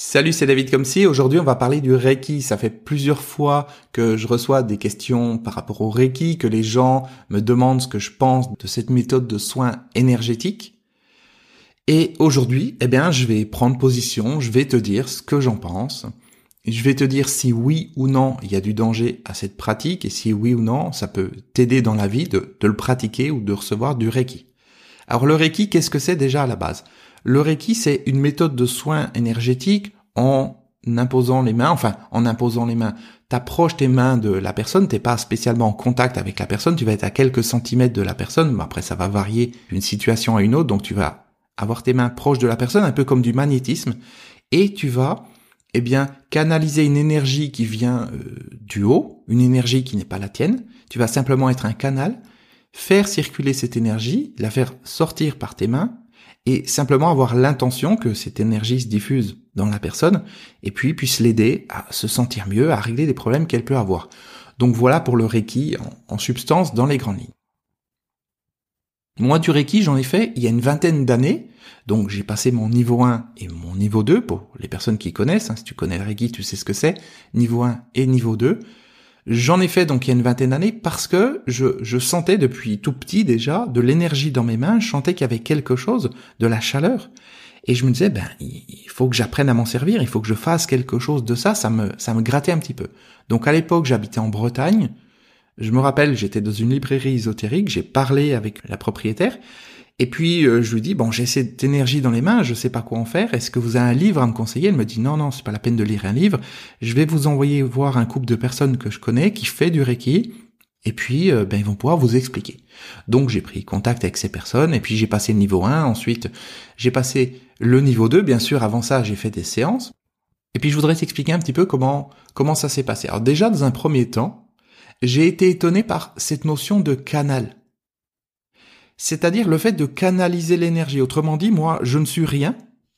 Salut, c'est David Comsi. Aujourd'hui, on va parler du Reiki. Ça fait plusieurs fois que je reçois des questions par rapport au Reiki, que les gens me demandent ce que je pense de cette méthode de soins énergétiques. Et aujourd'hui, eh bien, je vais prendre position, je vais te dire ce que j'en pense. Je vais te dire si oui ou non il y a du danger à cette pratique et si oui ou non ça peut t'aider dans la vie de, de le pratiquer ou de recevoir du Reiki. Alors le Reiki, qu'est-ce que c'est déjà à la base? Le Reiki, c'est une méthode de soins énergétiques en imposant les mains, enfin en imposant les mains. T'approches tes mains de la personne, t'es pas spécialement en contact avec la personne, tu vas être à quelques centimètres de la personne, mais après ça va varier d'une situation à une autre, donc tu vas avoir tes mains proches de la personne, un peu comme du magnétisme, et tu vas, eh bien, canaliser une énergie qui vient euh, du haut, une énergie qui n'est pas la tienne. Tu vas simplement être un canal, faire circuler cette énergie, la faire sortir par tes mains, et simplement avoir l'intention que cette énergie se diffuse dans la personne et puis puisse l'aider à se sentir mieux, à régler des problèmes qu'elle peut avoir. Donc voilà pour le Reiki en, substance dans les grandes lignes. Moi du Reiki j'en ai fait il y a une vingtaine d'années, donc j'ai passé mon niveau 1 et mon niveau 2 pour les personnes qui connaissent, hein, si tu connais le Reiki tu sais ce que c'est, niveau 1 et niveau 2. J'en ai fait donc il y a une vingtaine d'années parce que je, je sentais depuis tout petit déjà de l'énergie dans mes mains, je sentais qu'il y avait quelque chose, de la chaleur. Et je me disais, ben, il faut que j'apprenne à m'en servir, il faut que je fasse quelque chose de ça, ça me, ça me grattait un petit peu. Donc à l'époque, j'habitais en Bretagne. Je me rappelle, j'étais dans une librairie ésotérique, j'ai parlé avec la propriétaire, et puis euh, je lui dis bon j'ai cette énergie dans les mains, je sais pas quoi en faire. Est-ce que vous avez un livre à me conseiller? Elle me dit non non c'est pas la peine de lire un livre. Je vais vous envoyer voir un couple de personnes que je connais qui fait du reiki. Et puis, euh, ben, ils vont pouvoir vous expliquer. Donc, j'ai pris contact avec ces personnes, et puis j'ai passé le niveau 1, ensuite, j'ai passé le niveau 2, bien sûr, avant ça, j'ai fait des séances. Et puis, je voudrais t'expliquer un petit peu comment, comment ça s'est passé. Alors, déjà, dans un premier temps, j'ai été étonné par cette notion de canal c'est-à-dire le fait de canaliser l'énergie. Autrement dit, moi, je ne suis rien,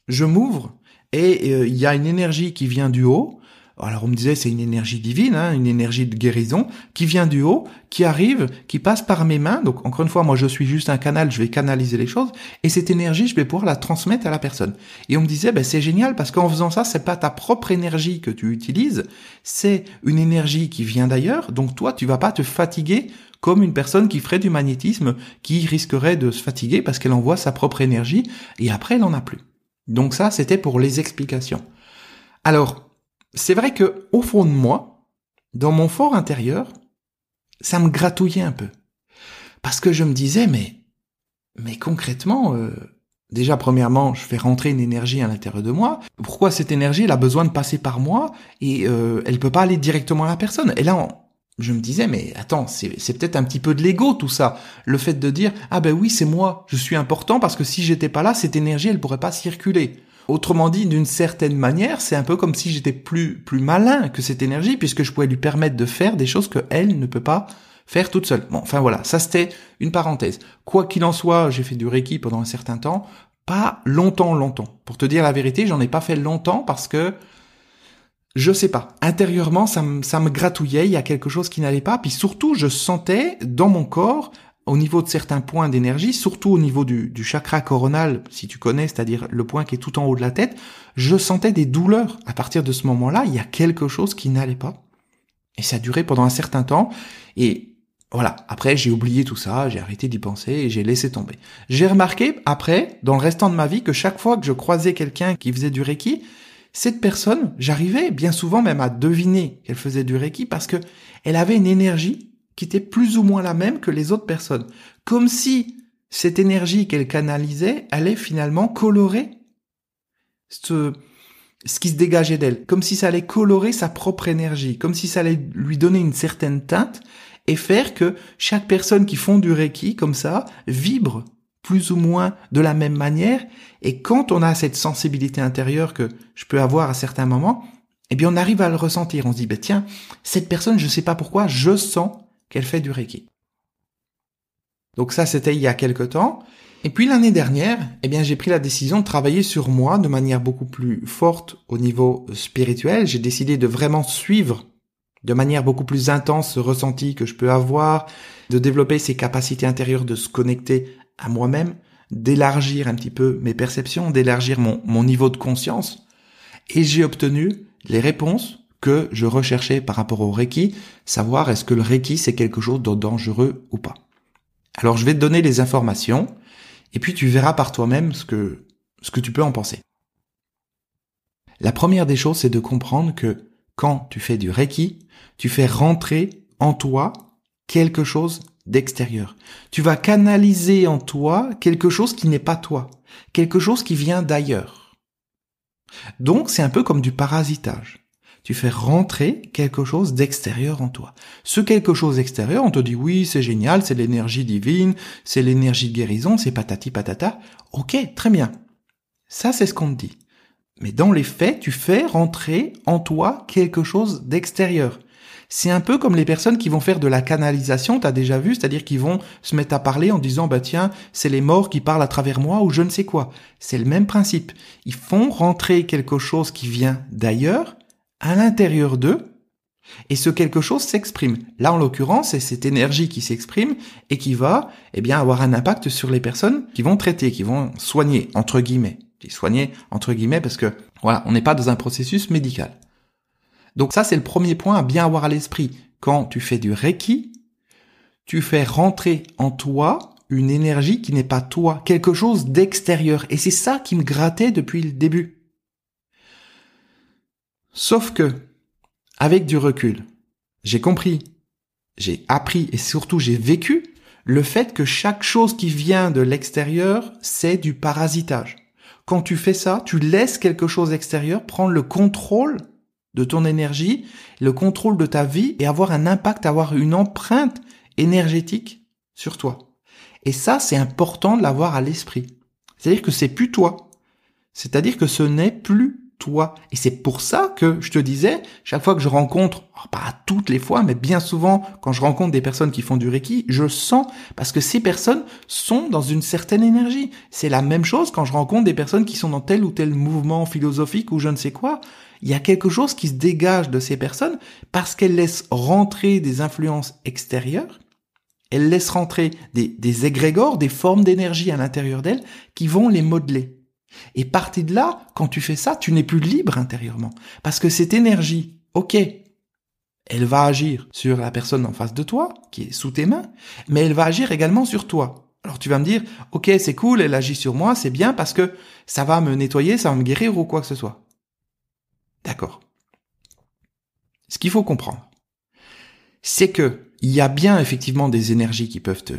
je m'ouvre et euh, il y a une énergie qui vient du haut. Alors on me disait c'est une énergie divine, hein, une énergie de guérison qui vient du haut, qui arrive, qui passe par mes mains. Donc encore une fois, moi je suis juste un canal, je vais canaliser les choses et cette énergie, je vais pouvoir la transmettre à la personne. Et on me disait ben c'est génial parce qu'en faisant ça, c'est pas ta propre énergie que tu utilises, c'est une énergie qui vient d'ailleurs. Donc toi, tu vas pas te fatiguer comme une personne qui ferait du magnétisme, qui risquerait de se fatiguer parce qu'elle envoie sa propre énergie et après elle n'en a plus. Donc ça, c'était pour les explications. Alors, c'est vrai que au fond de moi, dans mon fort intérieur, ça me gratouillait un peu. Parce que je me disais, mais, mais concrètement, euh, déjà premièrement, je fais rentrer une énergie à l'intérieur de moi. Pourquoi cette énergie, elle a besoin de passer par moi et euh, elle peut pas aller directement à la personne? Et là, je me disais, mais attends, c'est peut-être un petit peu de l'ego tout ça. Le fait de dire, ah ben oui, c'est moi, je suis important parce que si j'étais pas là, cette énergie, elle pourrait pas circuler. Autrement dit, d'une certaine manière, c'est un peu comme si j'étais plus, plus malin que cette énergie puisque je pouvais lui permettre de faire des choses que elle ne peut pas faire toute seule. Bon, enfin voilà, ça c'était une parenthèse. Quoi qu'il en soit, j'ai fait du Reiki pendant un certain temps, pas longtemps, longtemps. Pour te dire la vérité, j'en ai pas fait longtemps parce que je sais pas. Intérieurement, ça me, ça me gratouillait, il y a quelque chose qui n'allait pas. Puis surtout, je sentais dans mon corps, au niveau de certains points d'énergie, surtout au niveau du, du chakra coronal, si tu connais, c'est-à-dire le point qui est tout en haut de la tête, je sentais des douleurs. À partir de ce moment-là, il y a quelque chose qui n'allait pas. Et ça a duré pendant un certain temps. Et voilà, après j'ai oublié tout ça, j'ai arrêté d'y penser et j'ai laissé tomber. J'ai remarqué après, dans le restant de ma vie, que chaque fois que je croisais quelqu'un qui faisait du Reiki, cette personne, j'arrivais bien souvent même à deviner qu'elle faisait du Reiki parce que elle avait une énergie qui était plus ou moins la même que les autres personnes. Comme si cette énergie qu'elle canalisait allait finalement colorer ce, ce qui se dégageait d'elle. Comme si ça allait colorer sa propre énergie. Comme si ça allait lui donner une certaine teinte et faire que chaque personne qui font du Reiki comme ça vibre plus ou moins de la même manière. Et quand on a cette sensibilité intérieure que je peux avoir à certains moments, eh bien, on arrive à le ressentir. On se dit, ben, tiens, cette personne, je ne sais pas pourquoi, je sens qu'elle fait du Reiki. Donc ça, c'était il y a quelque temps. Et puis l'année dernière, eh bien, j'ai pris la décision de travailler sur moi de manière beaucoup plus forte au niveau spirituel. J'ai décidé de vraiment suivre de manière beaucoup plus intense ce ressenti que je peux avoir, de développer ces capacités intérieures de se connecter à moi-même, d'élargir un petit peu mes perceptions, d'élargir mon, mon niveau de conscience. et j'ai obtenu les réponses que je recherchais par rapport au Reiki, savoir est-ce que le Reiki c'est quelque chose de dangereux ou pas. Alors je vais te donner les informations et puis tu verras par toi-même ce que ce que tu peux en penser. La première des choses c'est de comprendre que quand tu fais du Reiki, tu fais rentrer en toi quelque chose d'extérieur. Tu vas canaliser en toi quelque chose qui n'est pas toi, quelque chose qui vient d'ailleurs. Donc c'est un peu comme du parasitage. Tu fais rentrer quelque chose d'extérieur en toi. Ce quelque chose extérieur, on te dit oui, c'est génial, c'est l'énergie divine, c'est l'énergie de guérison, c'est patati patata. Ok, très bien. Ça, c'est ce qu'on te dit. Mais dans les faits, tu fais rentrer en toi quelque chose d'extérieur. C'est un peu comme les personnes qui vont faire de la canalisation, t'as déjà vu, c'est-à-dire qu'ils vont se mettre à parler en disant bah tiens, c'est les morts qui parlent à travers moi ou je ne sais quoi. C'est le même principe. Ils font rentrer quelque chose qui vient d'ailleurs à l'intérieur d'eux et ce quelque chose s'exprime. Là, en l'occurrence, c'est cette énergie qui s'exprime et qui va, eh bien, avoir un impact sur les personnes qui vont traiter, qui vont soigner, entre guillemets. Soigner, entre guillemets, parce que, voilà, on n'est pas dans un processus médical. Donc ça, c'est le premier point à bien avoir à l'esprit. Quand tu fais du Reiki, tu fais rentrer en toi une énergie qui n'est pas toi, quelque chose d'extérieur. Et c'est ça qui me grattait depuis le début. Sauf que, avec du recul, j'ai compris, j'ai appris et surtout j'ai vécu le fait que chaque chose qui vient de l'extérieur, c'est du parasitage. Quand tu fais ça, tu laisses quelque chose extérieur prendre le contrôle de ton énergie, le contrôle de ta vie et avoir un impact, avoir une empreinte énergétique sur toi. Et ça, c'est important de l'avoir à l'esprit. C'est-à-dire que c'est plus toi. C'est-à-dire que ce n'est plus toi. Et c'est pour ça que je te disais, chaque fois que je rencontre, oh, pas toutes les fois, mais bien souvent, quand je rencontre des personnes qui font du Reiki, je sens, parce que ces personnes sont dans une certaine énergie. C'est la même chose quand je rencontre des personnes qui sont dans tel ou tel mouvement philosophique ou je ne sais quoi il y a quelque chose qui se dégage de ces personnes parce qu'elles laissent rentrer des influences extérieures, elles laissent rentrer des, des égrégores, des formes d'énergie à l'intérieur d'elles qui vont les modeler. Et partir de là, quand tu fais ça, tu n'es plus libre intérieurement. Parce que cette énergie, ok, elle va agir sur la personne en face de toi, qui est sous tes mains, mais elle va agir également sur toi. Alors tu vas me dire, ok, c'est cool, elle agit sur moi, c'est bien parce que ça va me nettoyer, ça va me guérir ou quoi que ce soit. D'accord. Ce qu'il faut comprendre, c'est que il y a bien effectivement des énergies qui peuvent te,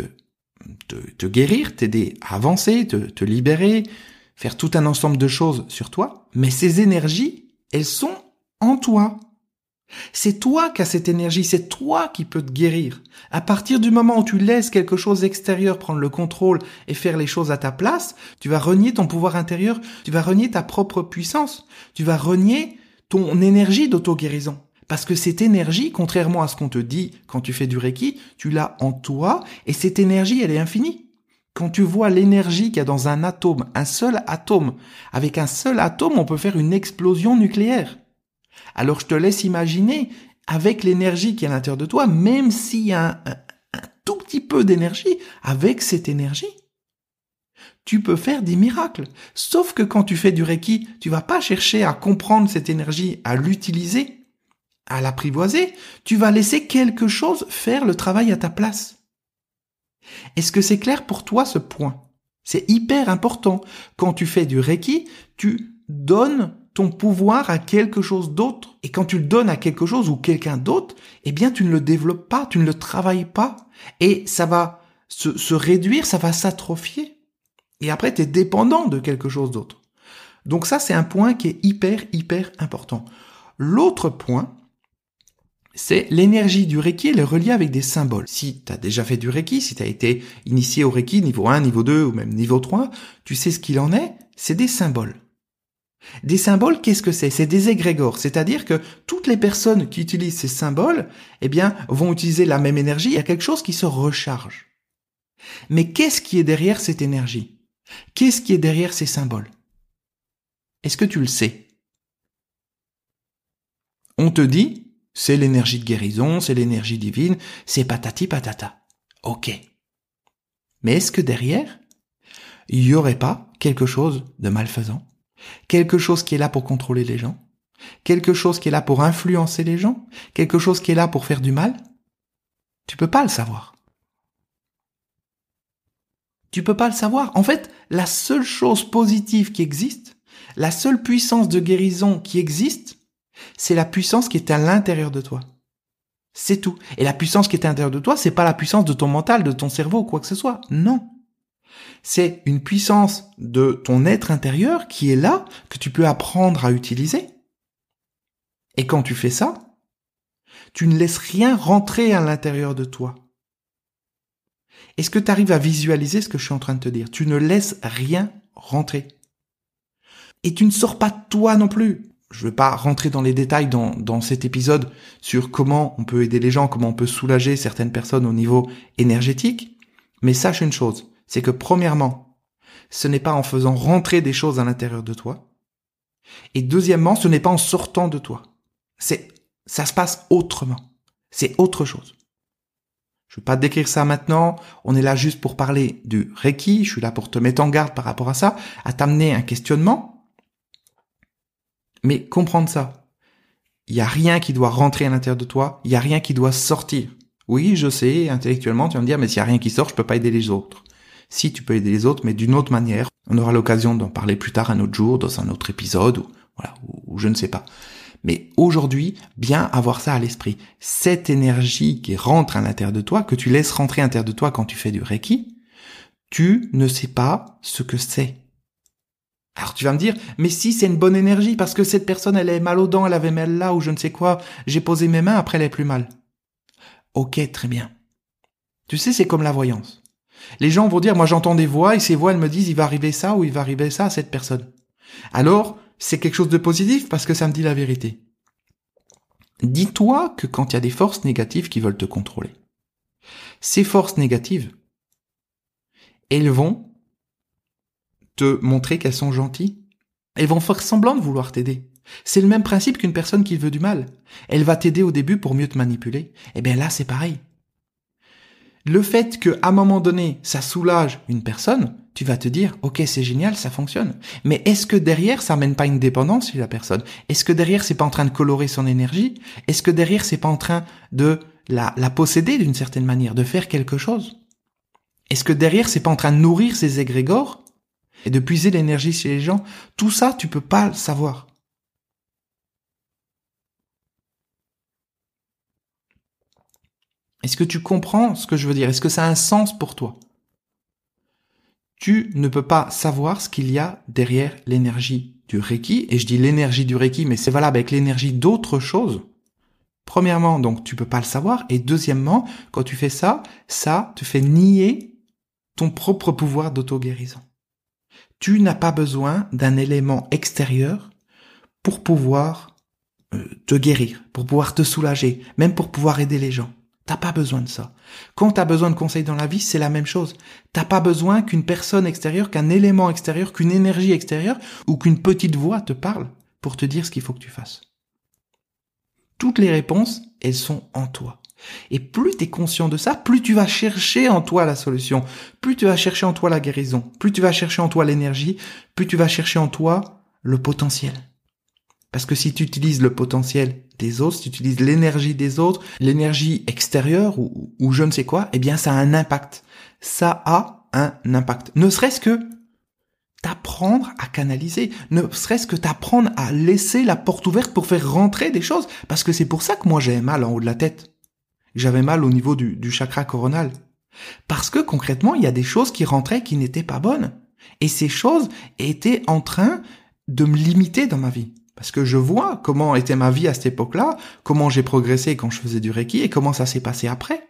te, guérir, t'aider à avancer, te libérer, faire tout un ensemble de choses sur toi, mais ces énergies, elles sont en toi. C'est toi qui as cette énergie, c'est toi qui peux te guérir. À partir du moment où tu laisses quelque chose extérieur prendre le contrôle et faire les choses à ta place, tu vas renier ton pouvoir intérieur, tu vas renier ta propre puissance, tu vas renier ton énergie d'auto-guérison. Parce que cette énergie, contrairement à ce qu'on te dit quand tu fais du Reiki, tu l'as en toi et cette énergie, elle est infinie. Quand tu vois l'énergie qu'il y a dans un atome, un seul atome, avec un seul atome, on peut faire une explosion nucléaire. Alors je te laisse imaginer, avec l'énergie qui est à l'intérieur de toi, même s'il y a un, tout petit peu d'énergie, avec cette énergie, tu peux faire des miracles. Sauf que quand tu fais du Reiki, tu vas pas chercher à comprendre cette énergie, à l'utiliser, à l'apprivoiser. Tu vas laisser quelque chose faire le travail à ta place. Est-ce que c'est clair pour toi ce point? C'est hyper important. Quand tu fais du Reiki, tu donnes ton pouvoir à quelque chose d'autre. Et quand tu le donnes à quelque chose ou quelqu'un d'autre, eh bien, tu ne le développes pas, tu ne le travailles pas. Et ça va se, réduire, ça va s'atrophier. Et après, tu es dépendant de quelque chose d'autre. Donc ça, c'est un point qui est hyper, hyper important. L'autre point, c'est l'énergie du Reiki, elle est reliée avec des symboles. Si tu as déjà fait du Reiki, si tu as été initié au Reiki niveau 1, niveau 2 ou même niveau 3, tu sais ce qu'il en est, c'est des symboles. Des symboles, qu'est-ce que c'est? C'est des égrégores, c'est-à-dire que toutes les personnes qui utilisent ces symboles, eh bien, vont utiliser la même énergie, il y a quelque chose qui se recharge. Mais qu'est-ce qui est derrière cette énergie? Qu'est-ce qui est derrière ces symboles? Est-ce que tu le sais? On te dit, c'est l'énergie de guérison, c'est l'énergie divine, c'est patati patata. Ok. Mais est-ce que derrière, il n'y aurait pas quelque chose de malfaisant? Quelque chose qui est là pour contrôler les gens? Quelque chose qui est là pour influencer les gens, quelque chose qui est là pour faire du mal, tu peux pas le savoir. Tu peux pas le savoir. En fait, la seule chose positive qui existe, la seule puissance de guérison qui existe, c'est la puissance qui est à l'intérieur de toi. C'est tout. Et la puissance qui est à l'intérieur de toi, c'est pas la puissance de ton mental, de ton cerveau, quoi que ce soit. Non. C'est une puissance de ton être intérieur qui est là, que tu peux apprendre à utiliser. Et quand tu fais ça, tu ne laisses rien rentrer à l'intérieur de toi. Est-ce que tu arrives à visualiser ce que je suis en train de te dire? Tu ne laisses rien rentrer. Et tu ne sors pas de toi non plus. Je ne vais pas rentrer dans les détails dans, dans cet épisode sur comment on peut aider les gens, comment on peut soulager certaines personnes au niveau énergétique. Mais sache une chose, c'est que premièrement, ce n'est pas en faisant rentrer des choses à l'intérieur de toi. Et deuxièmement, ce n'est pas en sortant de toi. C'est, ça se passe autrement. C'est autre chose. Je ne vais pas décrire ça maintenant. On est là juste pour parler du Reiki. Je suis là pour te mettre en garde par rapport à ça, à t'amener un questionnement. Mais comprendre ça. Il n'y a rien qui doit rentrer à l'intérieur de toi. Il n'y a rien qui doit sortir. Oui, je sais, intellectuellement, tu vas me dire, mais s'il n'y a rien qui sort, je peux pas aider les autres. Si tu peux aider les autres, mais d'une autre manière. On aura l'occasion d'en parler plus tard un autre jour, dans un autre épisode, ou voilà, ou je ne sais pas. Mais aujourd'hui, bien avoir ça à l'esprit. Cette énergie qui rentre à l'intérieur de toi, que tu laisses rentrer à l'intérieur de toi quand tu fais du Reiki, tu ne sais pas ce que c'est. Alors tu vas me dire, mais si c'est une bonne énergie, parce que cette personne, elle est mal aux dents, elle avait mal là, ou je ne sais quoi, j'ai posé mes mains, après elle est plus mal. Ok, très bien. Tu sais, c'est comme la voyance. Les gens vont dire, moi j'entends des voix, et ces voix, elles me disent, il va arriver ça, ou il va arriver ça à cette personne. Alors, c'est quelque chose de positif parce que ça me dit la vérité. Dis-toi que quand il y a des forces négatives qui veulent te contrôler, ces forces négatives, elles vont te montrer qu'elles sont gentilles. Elles vont faire semblant de vouloir t'aider. C'est le même principe qu'une personne qui veut du mal. Elle va t'aider au début pour mieux te manipuler. Eh bien là, c'est pareil. Le fait qu'à un moment donné, ça soulage une personne, tu vas te dire, ok, c'est génial, ça fonctionne. Mais est-ce que derrière, ça mène pas une dépendance chez la personne? Est-ce que derrière, c'est pas en train de colorer son énergie? Est-ce que derrière, c'est pas en train de la, la posséder d'une certaine manière, de faire quelque chose? Est-ce que derrière, c'est pas en train de nourrir ses égrégores? Et de puiser l'énergie chez les gens Tout ça, tu peux pas le savoir. Est-ce que tu comprends ce que je veux dire? Est-ce que ça a un sens pour toi? Tu ne peux pas savoir ce qu'il y a derrière l'énergie du Reiki. Et je dis l'énergie du Reiki, mais c'est valable avec l'énergie d'autres choses. Premièrement, donc tu peux pas le savoir. Et deuxièmement, quand tu fais ça, ça te fait nier ton propre pouvoir d'auto-guérison. Tu n'as pas besoin d'un élément extérieur pour pouvoir euh, te guérir, pour pouvoir te soulager, même pour pouvoir aider les gens. T'as pas besoin de ça. Quand t'as besoin de conseils dans la vie, c'est la même chose. T'as pas besoin qu'une personne extérieure, qu'un élément extérieur, qu'une énergie extérieure ou qu'une petite voix te parle pour te dire ce qu'il faut que tu fasses. Toutes les réponses, elles sont en toi. Et plus tu es conscient de ça, plus tu vas chercher en toi la solution, plus tu vas chercher en toi la guérison, plus tu vas chercher en toi l'énergie, plus tu vas chercher en toi le potentiel. Parce que si tu utilises le potentiel des autres, si tu utilises l'énergie des autres, l'énergie extérieure ou, ou, je ne sais quoi, eh bien ça a un impact. Ça a un impact. Ne serait-ce que t'apprendre à canaliser, ne serait-ce que t'apprendre à laisser la porte ouverte pour faire rentrer des choses. Parce que c'est pour ça que moi j'avais mal en haut de la tête. J'avais mal au niveau du, du chakra coronal. Parce que concrètement, il y a des choses qui rentraient qui n'étaient pas bonnes. Et ces choses étaient en train de me limiter dans ma vie. Parce que je vois comment était ma vie à cette époque-là, comment j'ai progressé quand je faisais du Reiki et comment ça s'est passé après.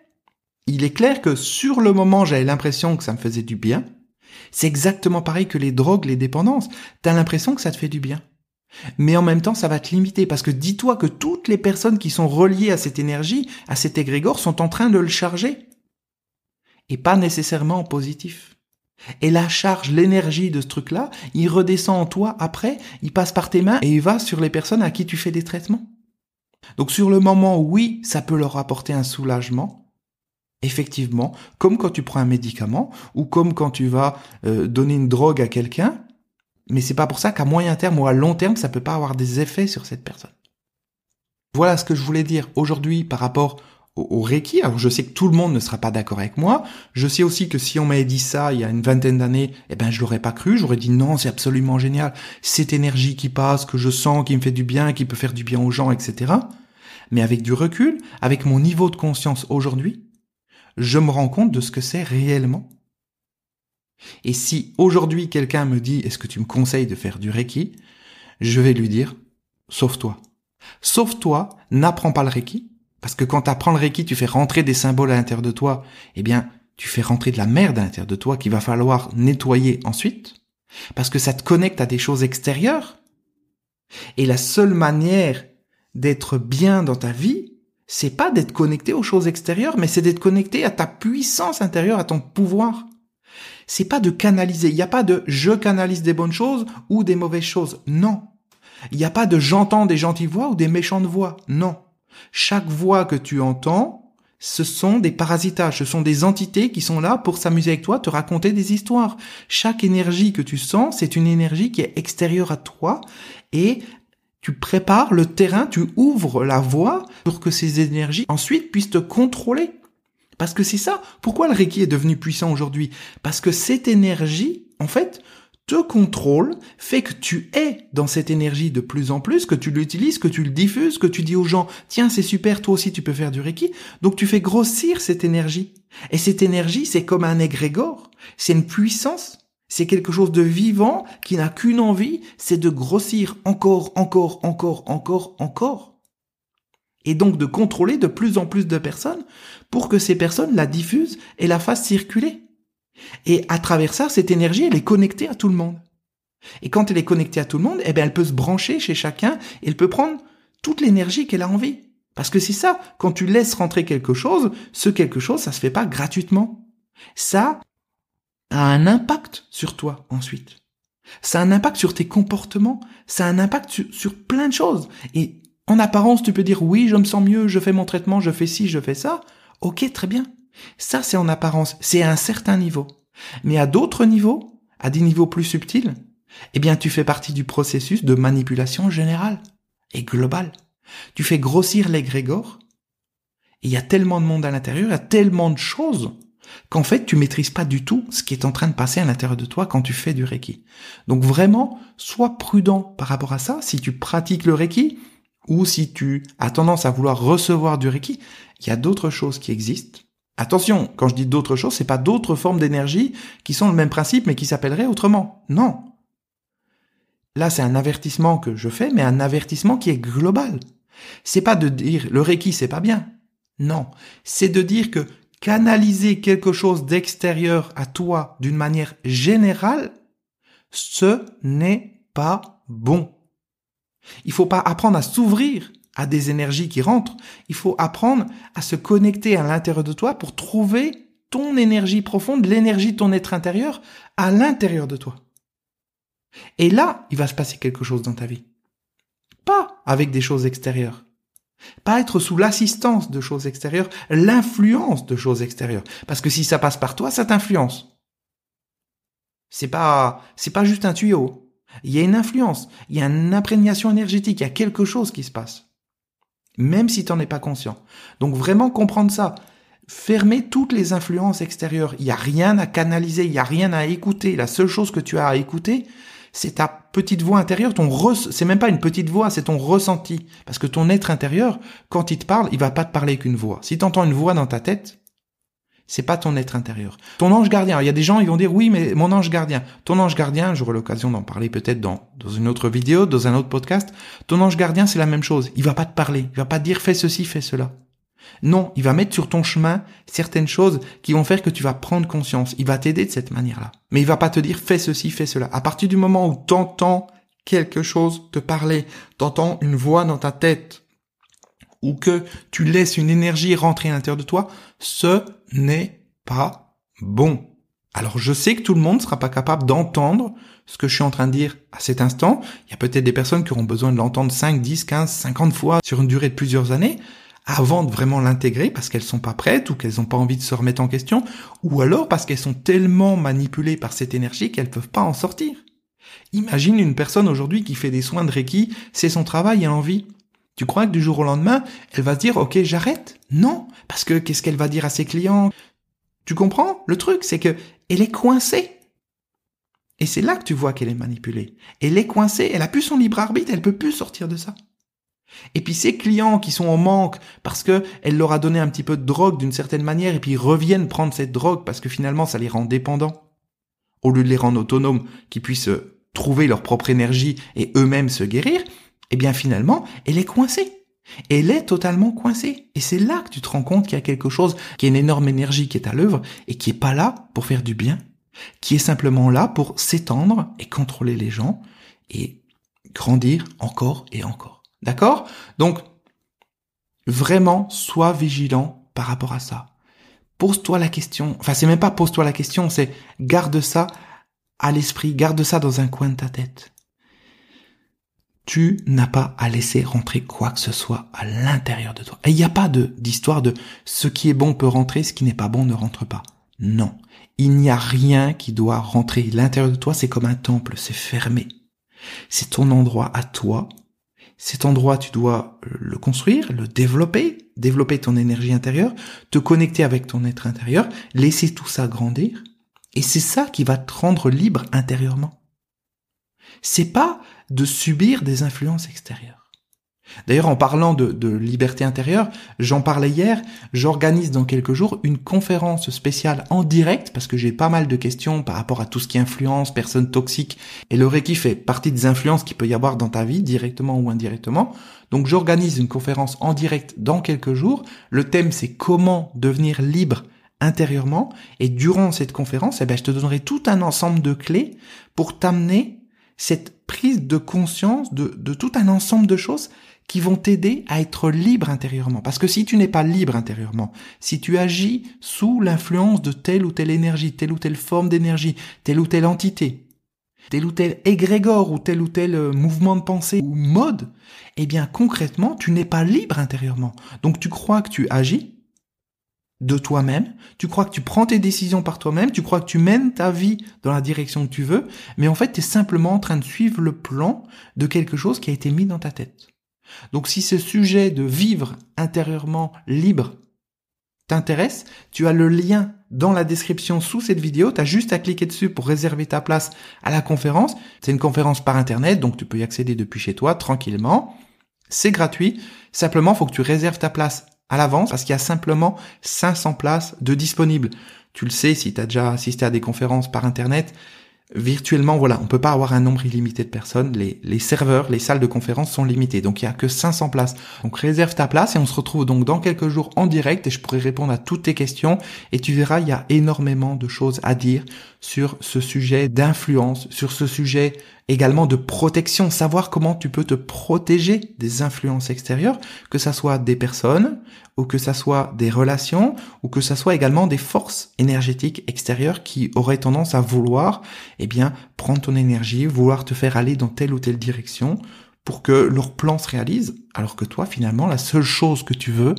Il est clair que sur le moment, j'avais l'impression que ça me faisait du bien. C'est exactement pareil que les drogues, les dépendances. T'as l'impression que ça te fait du bien. Mais en même temps, ça va te limiter parce que dis-toi que toutes les personnes qui sont reliées à cette énergie, à cet égrégore, sont en train de le charger. Et pas nécessairement en positif. Et la charge, l'énergie de ce truc-là, il redescend en toi après, il passe par tes mains et il va sur les personnes à qui tu fais des traitements. Donc sur le moment, oui, ça peut leur apporter un soulagement, effectivement, comme quand tu prends un médicament ou comme quand tu vas euh, donner une drogue à quelqu'un, mais c'est pas pour ça qu'à moyen terme ou à long terme, ça peut pas avoir des effets sur cette personne. Voilà ce que je voulais dire aujourd'hui par rapport au, Reiki. Alors je sais que tout le monde ne sera pas d'accord avec moi. Je sais aussi que si on m'avait dit ça il y a une vingtaine d'années, eh ben je l'aurais pas cru. J'aurais dit non, c'est absolument génial. Cette énergie qui passe, que je sens, qui me fait du bien, qui peut faire du bien aux gens, etc. Mais avec du recul, avec mon niveau de conscience aujourd'hui, je me rends compte de ce que c'est réellement. Et si aujourd'hui quelqu'un me dit est-ce que tu me conseilles de faire du Reiki, je vais lui dire sauve-toi. Sauve-toi, n'apprends pas le Reiki, parce que quand tu apprends le Reiki, tu fais rentrer des symboles à l'intérieur de toi, eh bien, tu fais rentrer de la merde à l'intérieur de toi qu'il va falloir nettoyer ensuite, parce que ça te connecte à des choses extérieures. Et la seule manière d'être bien dans ta vie, c'est pas d'être connecté aux choses extérieures, mais c'est d'être connecté à ta puissance intérieure, à ton pouvoir. C'est pas de canaliser. Il n'y a pas de je canalise des bonnes choses ou des mauvaises choses. Non. Il n'y a pas de j'entends des gentilles voix ou des méchantes voix. Non. Chaque voix que tu entends, ce sont des parasitages, ce sont des entités qui sont là pour s'amuser avec toi, te raconter des histoires. Chaque énergie que tu sens, c'est une énergie qui est extérieure à toi et tu prépares le terrain, tu ouvres la voie pour que ces énergies ensuite puissent te contrôler. Parce que c'est ça. Pourquoi le Reiki est devenu puissant aujourd'hui? Parce que cette énergie, en fait, te contrôle, fait que tu es dans cette énergie de plus en plus, que tu l'utilises, que tu le diffuses, que tu dis aux gens, tiens, c'est super, toi aussi tu peux faire du Reiki. Donc tu fais grossir cette énergie. Et cette énergie, c'est comme un égrégore. C'est une puissance. C'est quelque chose de vivant qui n'a qu'une envie, c'est de grossir encore, encore, encore, encore, encore. Et donc de contrôler de plus en plus de personnes pour que ces personnes la diffusent et la fassent circuler. Et à travers ça, cette énergie, elle est connectée à tout le monde. Et quand elle est connectée à tout le monde, eh bien, elle peut se brancher chez chacun elle peut prendre toute l'énergie qu'elle a envie. Parce que c'est ça, quand tu laisses rentrer quelque chose, ce quelque chose, ça se fait pas gratuitement. Ça a un impact sur toi ensuite. Ça a un impact sur tes comportements, ça a un impact sur, sur plein de choses. Et en apparence, tu peux dire oui, je me sens mieux, je fais mon traitement, je fais ci, je fais ça. Ok, très bien. Ça, c'est en apparence, c'est à un certain niveau. Mais à d'autres niveaux, à des niveaux plus subtils, eh bien, tu fais partie du processus de manipulation générale et globale. Tu fais grossir l'égrégore. Il y a tellement de monde à l'intérieur, il y a tellement de choses qu'en fait, tu maîtrises pas du tout ce qui est en train de passer à l'intérieur de toi quand tu fais du Reiki. Donc vraiment, sois prudent par rapport à ça. Si tu pratiques le Reiki, ou si tu as tendance à vouloir recevoir du Reiki, il y a d'autres choses qui existent Attention, quand je dis d'autres choses, c'est pas d'autres formes d'énergie qui sont le même principe mais qui s'appelleraient autrement. Non. Là, c'est un avertissement que je fais, mais un avertissement qui est global. C'est pas de dire le Reiki c'est pas bien. Non. C'est de dire que canaliser quelque chose d'extérieur à toi d'une manière générale, ce n'est pas bon. Il faut pas apprendre à s'ouvrir à des énergies qui rentrent, il faut apprendre à se connecter à l'intérieur de toi pour trouver ton énergie profonde, l'énergie de ton être intérieur à l'intérieur de toi. Et là, il va se passer quelque chose dans ta vie. Pas avec des choses extérieures. Pas être sous l'assistance de choses extérieures, l'influence de choses extérieures. Parce que si ça passe par toi, ça t'influence. C'est pas, c'est pas juste un tuyau. Il y a une influence, il y a une imprégnation énergétique, il y a quelque chose qui se passe même si tu n'en es pas conscient. Donc vraiment comprendre ça. Fermer toutes les influences extérieures. Il n'y a rien à canaliser, il n'y a rien à écouter. La seule chose que tu as à écouter, c'est ta petite voix intérieure, ton c'est même pas une petite voix, c'est ton ressenti. Parce que ton être intérieur, quand il te parle, il va pas te parler qu'une voix. Si tu entends une voix dans ta tête, c'est pas ton être intérieur. Ton ange gardien. Il y a des gens, ils vont dire oui, mais mon ange gardien. Ton ange gardien, j'aurai l'occasion d'en parler peut-être dans, dans une autre vidéo, dans un autre podcast. Ton ange gardien, c'est la même chose. Il va pas te parler. Il va pas te dire fais ceci, fais cela. Non, il va mettre sur ton chemin certaines choses qui vont faire que tu vas prendre conscience. Il va t'aider de cette manière-là. Mais il va pas te dire fais ceci, fais cela. À partir du moment où t'entends quelque chose te parler, t'entends une voix dans ta tête, ou que tu laisses une énergie rentrer à l'intérieur de toi, ce n'est pas bon. Alors je sais que tout le monde ne sera pas capable d'entendre ce que je suis en train de dire à cet instant. Il y a peut-être des personnes qui auront besoin de l'entendre 5, 10, 15, 50 fois sur une durée de plusieurs années avant de vraiment l'intégrer parce qu'elles sont pas prêtes ou qu'elles n'ont pas envie de se remettre en question ou alors parce qu'elles sont tellement manipulées par cette énergie qu'elles peuvent pas en sortir. Imagine une personne aujourd'hui qui fait des soins de Reiki, c'est son travail et envie. Tu crois que du jour au lendemain, elle va se dire OK, j'arrête? Non, parce que qu'est-ce qu'elle va dire à ses clients? Tu comprends? Le truc, c'est que elle est coincée. Et c'est là que tu vois qu'elle est manipulée. Elle est coincée, elle a plus son libre arbitre, elle peut plus sortir de ça. Et puis ces clients qui sont en manque parce que elle leur a donné un petit peu de drogue d'une certaine manière et puis ils reviennent prendre cette drogue parce que finalement ça les rend dépendants. Au lieu de les rendre autonomes, qui puissent trouver leur propre énergie et eux-mêmes se guérir, eh bien finalement, elle est coincée. Elle est totalement coincée. Et c'est là que tu te rends compte qu'il y a quelque chose, qui est une énorme énergie qui est à l'œuvre et qui est pas là pour faire du bien, qui est simplement là pour s'étendre et contrôler les gens et grandir encore et encore. D'accord? Donc, vraiment, sois vigilant par rapport à ça. Pose-toi la question. Enfin, c'est même pas pose-toi la question, c'est garde ça à l'esprit, garde ça dans un coin de ta tête. Tu n'as pas à laisser rentrer quoi que ce soit à l'intérieur de toi. Et il n'y a pas de d'histoire de ce qui est bon peut rentrer, ce qui n'est pas bon ne rentre pas. Non. Il n'y a rien qui doit rentrer. L'intérieur de toi, c'est comme un temple, c'est fermé. C'est ton endroit à toi. Cet endroit, tu dois le construire, le développer, développer ton énergie intérieure, te connecter avec ton être intérieur, laisser tout ça grandir. Et c'est ça qui va te rendre libre intérieurement. C'est pas de subir des influences extérieures. D'ailleurs, en parlant de, liberté intérieure, j'en parlais hier, j'organise dans quelques jours une conférence spéciale en direct, parce que j'ai pas mal de questions par rapport à tout ce qui influence, personnes toxiques, et le Reiki fait partie des influences qu'il peut y avoir dans ta vie, directement ou indirectement. Donc j'organise une conférence en direct dans quelques jours. Le thème c'est comment devenir libre intérieurement. Et durant cette conférence, eh ben, je te donnerai tout un ensemble de clés pour t'amener cette prise de conscience de, de tout un ensemble de choses qui vont t'aider à être libre intérieurement. Parce que si tu n'es pas libre intérieurement, si tu agis sous l'influence de telle ou telle énergie, telle ou telle forme d'énergie, telle ou telle entité, tel ou tel égrégore ou tel ou tel euh, mouvement de pensée ou mode, eh bien concrètement, tu n'es pas libre intérieurement. Donc tu crois que tu agis, de toi-même, tu crois que tu prends tes décisions par toi-même, tu crois que tu mènes ta vie dans la direction que tu veux, mais en fait tu es simplement en train de suivre le plan de quelque chose qui a été mis dans ta tête. Donc si ce sujet de vivre intérieurement libre t'intéresse, tu as le lien dans la description sous cette vidéo, tu as juste à cliquer dessus pour réserver ta place à la conférence. C'est une conférence par internet, donc tu peux y accéder depuis chez toi tranquillement. C'est gratuit, simplement faut que tu réserves ta place à l'avance parce qu'il y a simplement 500 places de disponibles. Tu le sais si tu as déjà assisté à des conférences par internet, virtuellement, voilà, on peut pas avoir un nombre illimité de personnes. Les, serveurs, les salles de conférence sont limitées. Donc, il y a que 500 places. Donc, réserve ta place et on se retrouve donc dans quelques jours en direct et je pourrai répondre à toutes tes questions. Et tu verras, il y a énormément de choses à dire sur ce sujet d'influence, sur ce sujet également de protection, savoir comment tu peux te protéger des influences extérieures, que ça soit des personnes, ou que ça soit des relations, ou que ça soit également des forces énergétiques extérieures qui auraient tendance à vouloir, eh bien, prendre ton énergie, vouloir te faire aller dans telle ou telle direction pour que leur plan se réalise, alors que toi, finalement, la seule chose que tu veux,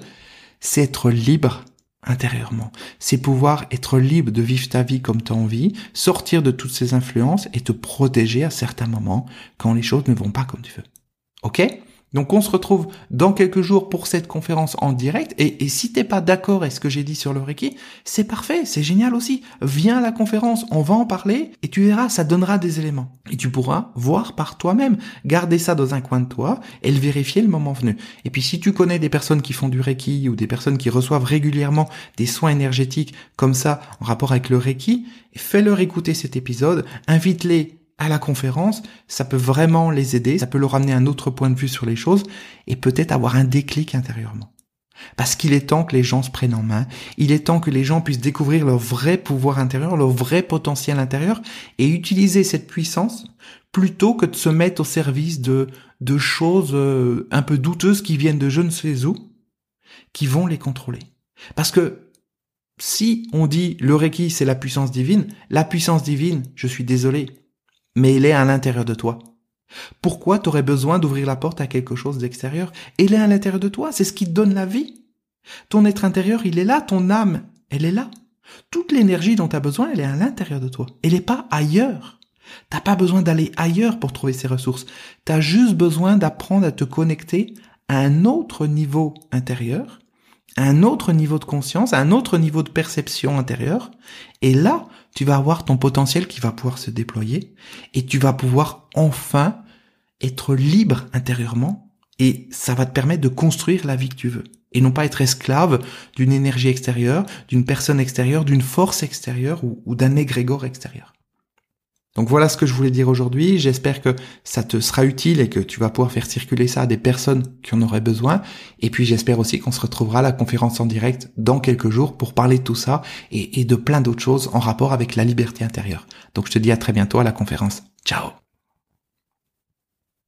c'est être libre intérieurement. C'est pouvoir être libre de vivre ta vie comme tu as envie, sortir de toutes ces influences et te protéger à certains moments quand les choses ne vont pas comme tu veux. Ok? Donc on se retrouve dans quelques jours pour cette conférence en direct. Et, si t'es pas d'accord avec ce que j'ai dit sur le Reiki, c'est parfait, c'est génial aussi. Viens à la conférence, on va en parler et tu verras, ça donnera des éléments. Et tu pourras voir par toi-même, garder ça dans un coin de toi et le vérifier le moment venu. Et puis si tu connais des personnes qui font du Reiki ou des personnes qui reçoivent régulièrement des soins énergétiques comme ça en rapport avec le Reiki, fais-leur écouter cet épisode, invite-les à la conférence, ça peut vraiment les aider, ça peut leur amener un autre point de vue sur les choses et peut-être avoir un déclic intérieurement. Parce qu'il est temps que les gens se prennent en main, il est temps que les gens puissent découvrir leur vrai pouvoir intérieur, leur vrai potentiel intérieur et utiliser cette puissance plutôt que de se mettre au service de, de choses euh, un peu douteuses qui viennent de je ne sais où, qui vont les contrôler. Parce que si on dit le Reiki c'est la puissance divine, la puissance divine, je suis désolé, mais il est à l'intérieur de toi. Pourquoi t'aurais besoin d'ouvrir la porte à quelque chose d'extérieur? Il est à l'intérieur de toi, c'est ce qui te donne la vie. Ton être intérieur, il est là, ton âme, elle est là. Toute l'énergie dont tu as besoin, elle est à l'intérieur de toi. Elle n'est pas ailleurs. T'as pas besoin d'aller ailleurs pour trouver ces ressources. T'as juste besoin d'apprendre à te connecter à un autre niveau intérieur, à un autre niveau de conscience, à un autre niveau de perception intérieure. Et là, tu vas avoir ton potentiel qui va pouvoir se déployer et tu vas pouvoir enfin être libre intérieurement et ça va te permettre de construire la vie que tu veux et non pas être esclave d'une énergie extérieure, d'une personne extérieure, d'une force extérieure ou, d'un égrégore extérieur. Donc voilà ce que je voulais dire aujourd'hui. J'espère que ça te sera utile et que tu vas pouvoir faire circuler ça à des personnes qui en auraient besoin. Et puis j'espère aussi qu'on se retrouvera à la conférence en direct dans quelques jours pour parler de tout ça et, de plein d'autres choses en rapport avec la liberté intérieure. Donc je te dis à très bientôt à la conférence. Ciao